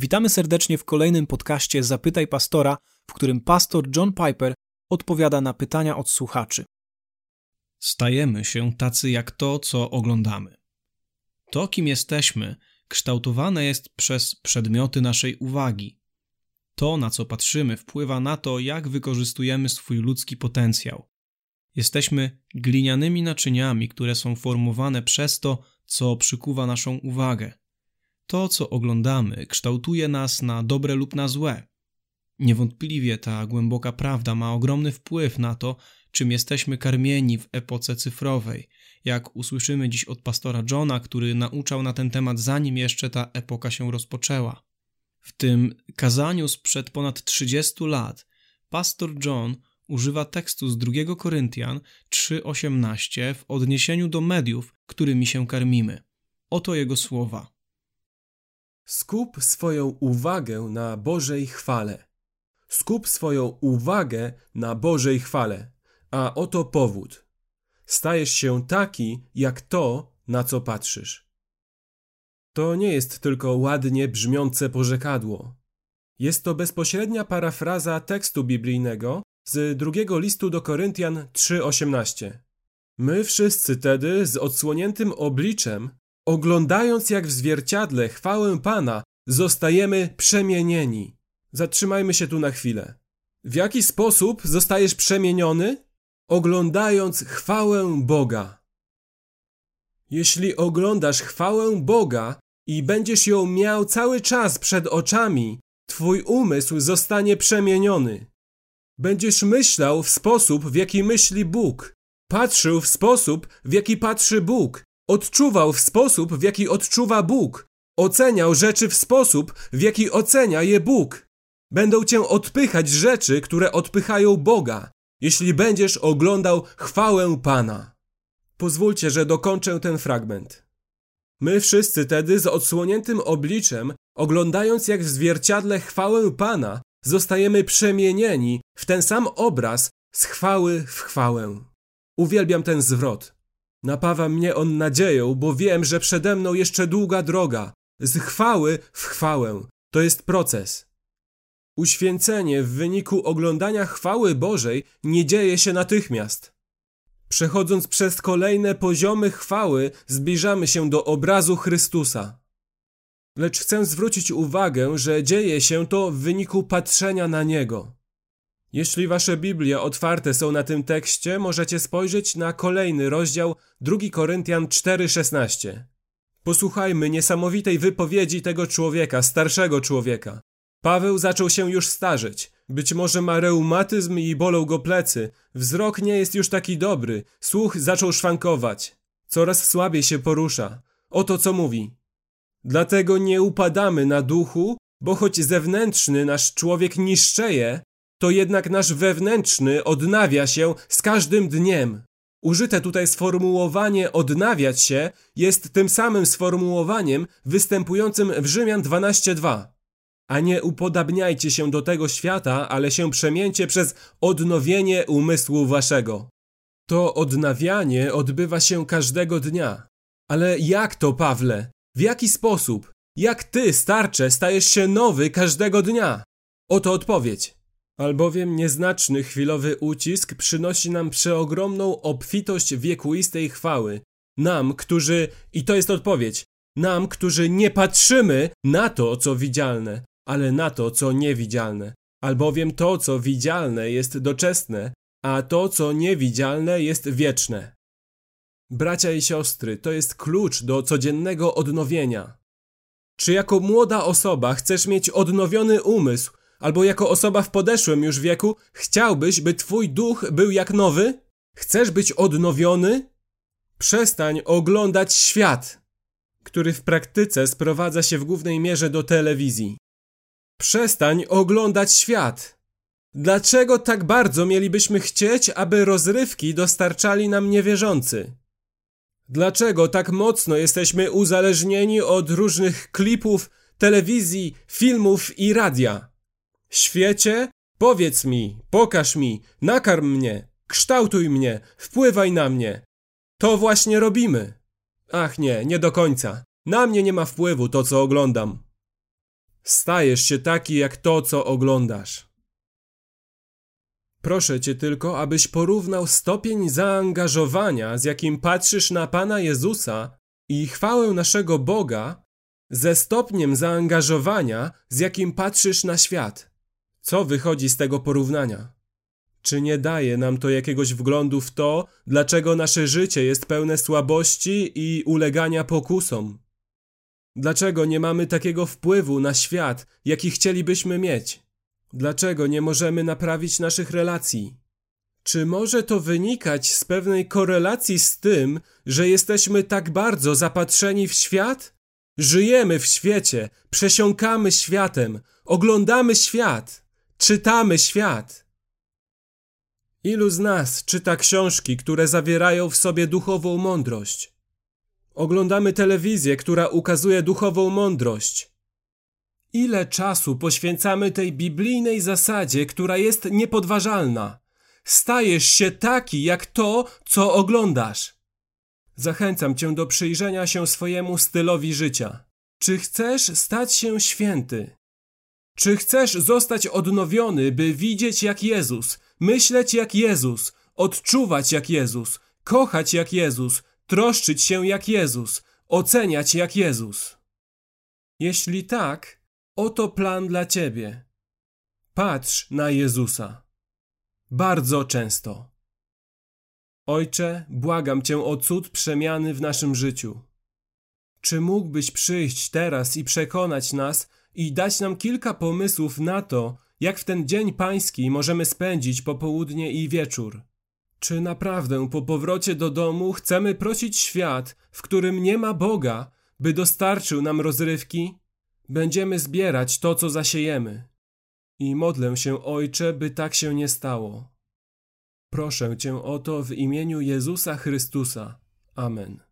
Witamy serdecznie w kolejnym podcaście Zapytaj Pastora, w którym pastor John Piper odpowiada na pytania od słuchaczy. Stajemy się tacy jak to, co oglądamy. To, kim jesteśmy, kształtowane jest przez przedmioty naszej uwagi. To, na co patrzymy, wpływa na to, jak wykorzystujemy swój ludzki potencjał. Jesteśmy glinianymi naczyniami, które są formowane przez to, co przykuwa naszą uwagę. To, co oglądamy, kształtuje nas na dobre lub na złe. Niewątpliwie ta głęboka prawda ma ogromny wpływ na to, czym jesteśmy karmieni w epoce cyfrowej, jak usłyszymy dziś od pastora Johna, który nauczał na ten temat zanim jeszcze ta epoka się rozpoczęła. W tym kazaniu sprzed ponad 30 lat pastor John używa tekstu z 2 Koryntian 3:18 w odniesieniu do mediów, którymi się karmimy. Oto jego słowa. Skup swoją uwagę na Bożej chwale. Skup swoją uwagę na Bożej chwale. A oto powód. Stajesz się taki, jak to, na co patrzysz. To nie jest tylko ładnie brzmiące porzekadło. Jest to bezpośrednia parafraza tekstu biblijnego z drugiego listu do Koryntian 3:18. My wszyscy tedy z odsłoniętym obliczem Oglądając jak w zwierciadle chwałę Pana, zostajemy przemienieni. Zatrzymajmy się tu na chwilę. W jaki sposób zostajesz przemieniony? Oglądając chwałę Boga. Jeśli oglądasz chwałę Boga i będziesz ją miał cały czas przed oczami, twój umysł zostanie przemieniony. Będziesz myślał w sposób, w jaki myśli Bóg, patrzył w sposób, w jaki patrzy Bóg, Odczuwał w sposób, w jaki odczuwa Bóg. Oceniał rzeczy w sposób, w jaki ocenia je Bóg. Będą cię odpychać rzeczy, które odpychają Boga, jeśli będziesz oglądał chwałę Pana. Pozwólcie, że dokończę ten fragment. My wszyscy tedy z odsłoniętym obliczem, oglądając jak w zwierciadle chwałę Pana, zostajemy przemienieni w ten sam obraz z chwały w chwałę. Uwielbiam ten zwrot. Napawa mnie on nadzieją, bo wiem, że przede mną jeszcze długa droga, z chwały w chwałę. To jest proces. Uświęcenie w wyniku oglądania chwały Bożej nie dzieje się natychmiast. Przechodząc przez kolejne poziomy chwały, zbliżamy się do obrazu Chrystusa. Lecz chcę zwrócić uwagę, że dzieje się to w wyniku patrzenia na Niego. Jeśli wasze Biblie otwarte są na tym tekście, możecie spojrzeć na kolejny rozdział 2 Koryntian 4:16. Posłuchajmy niesamowitej wypowiedzi tego człowieka, starszego człowieka. Paweł zaczął się już starzeć. Być może ma reumatyzm i bolą go plecy. Wzrok nie jest już taki dobry. Słuch zaczął szwankować. Coraz słabiej się porusza. Oto co mówi. Dlatego nie upadamy na duchu, bo choć zewnętrzny nasz człowiek niszczeje, to jednak nasz wewnętrzny odnawia się z każdym dniem. Użyte tutaj sformułowanie odnawiać się jest tym samym sformułowaniem występującym w Rzymian 12:2. A nie upodabniajcie się do tego świata, ale się przemieńcie przez odnowienie umysłu waszego. To odnawianie odbywa się każdego dnia. Ale jak to, Pawle? W jaki sposób? Jak ty, starcze, stajesz się nowy każdego dnia? Oto odpowiedź. Albowiem nieznaczny chwilowy ucisk przynosi nam przeogromną obfitość wiekuistej chwały. Nam, którzy, i to jest odpowiedź, nam, którzy nie patrzymy na to, co widzialne, ale na to, co niewidzialne. Albowiem to, co widzialne, jest doczesne, a to, co niewidzialne, jest wieczne. Bracia i siostry, to jest klucz do codziennego odnowienia. Czy jako młoda osoba chcesz mieć odnowiony umysł, albo jako osoba w podeszłym już wieku, chciałbyś, by twój duch był jak nowy? Chcesz być odnowiony? Przestań oglądać świat, który w praktyce sprowadza się w głównej mierze do telewizji. Przestań oglądać świat. Dlaczego tak bardzo mielibyśmy chcieć, aby rozrywki dostarczali nam niewierzący? Dlaczego tak mocno jesteśmy uzależnieni od różnych klipów, telewizji, filmów i radia? Świecie, powiedz mi, pokaż mi, nakarm mnie, kształtuj mnie, wpływaj na mnie. To właśnie robimy. Ach nie, nie do końca. Na mnie nie ma wpływu to, co oglądam. Stajesz się taki jak to, co oglądasz. Proszę cię tylko, abyś porównał stopień zaangażowania, z jakim patrzysz na Pana Jezusa i chwałę naszego Boga, ze stopniem zaangażowania, z jakim patrzysz na świat. Co wychodzi z tego porównania? Czy nie daje nam to jakiegoś wglądu w to, dlaczego nasze życie jest pełne słabości i ulegania pokusom? Dlaczego nie mamy takiego wpływu na świat, jaki chcielibyśmy mieć? Dlaczego nie możemy naprawić naszych relacji? Czy może to wynikać z pewnej korelacji z tym, że jesteśmy tak bardzo zapatrzeni w świat? Żyjemy w świecie, przesiąkamy światem, oglądamy świat, czytamy świat. Ilu z nas czyta książki, które zawierają w sobie duchową mądrość? Oglądamy telewizję, która ukazuje duchową mądrość. Ile czasu poświęcamy tej biblijnej zasadzie, która jest niepodważalna? Stajesz się taki jak to, co oglądasz. Zachęcam cię do przyjrzenia się swojemu stylowi życia. Czy chcesz stać się święty? Czy chcesz zostać odnowiony, by widzieć jak Jezus, myśleć jak Jezus, odczuwać jak Jezus, kochać jak Jezus, troszczyć się jak Jezus, oceniać jak Jezus? Jeśli tak, oto plan dla ciebie. Patrz na Jezusa. Bardzo często. Ojcze, błagam Cię o cud przemiany w naszym życiu. Czy mógłbyś przyjść teraz i przekonać nas i dać nam kilka pomysłów na to, jak w ten dzień pański możemy spędzić popołudnie i wieczór? Czy naprawdę po powrocie do domu chcemy prosić świat, w którym nie ma Boga, by dostarczył nam rozrywki? Będziemy zbierać to, co zasiejemy. I modlę się, Ojcze, by tak się nie stało. Proszę Cię o to w imieniu Jezusa Chrystusa. Amen.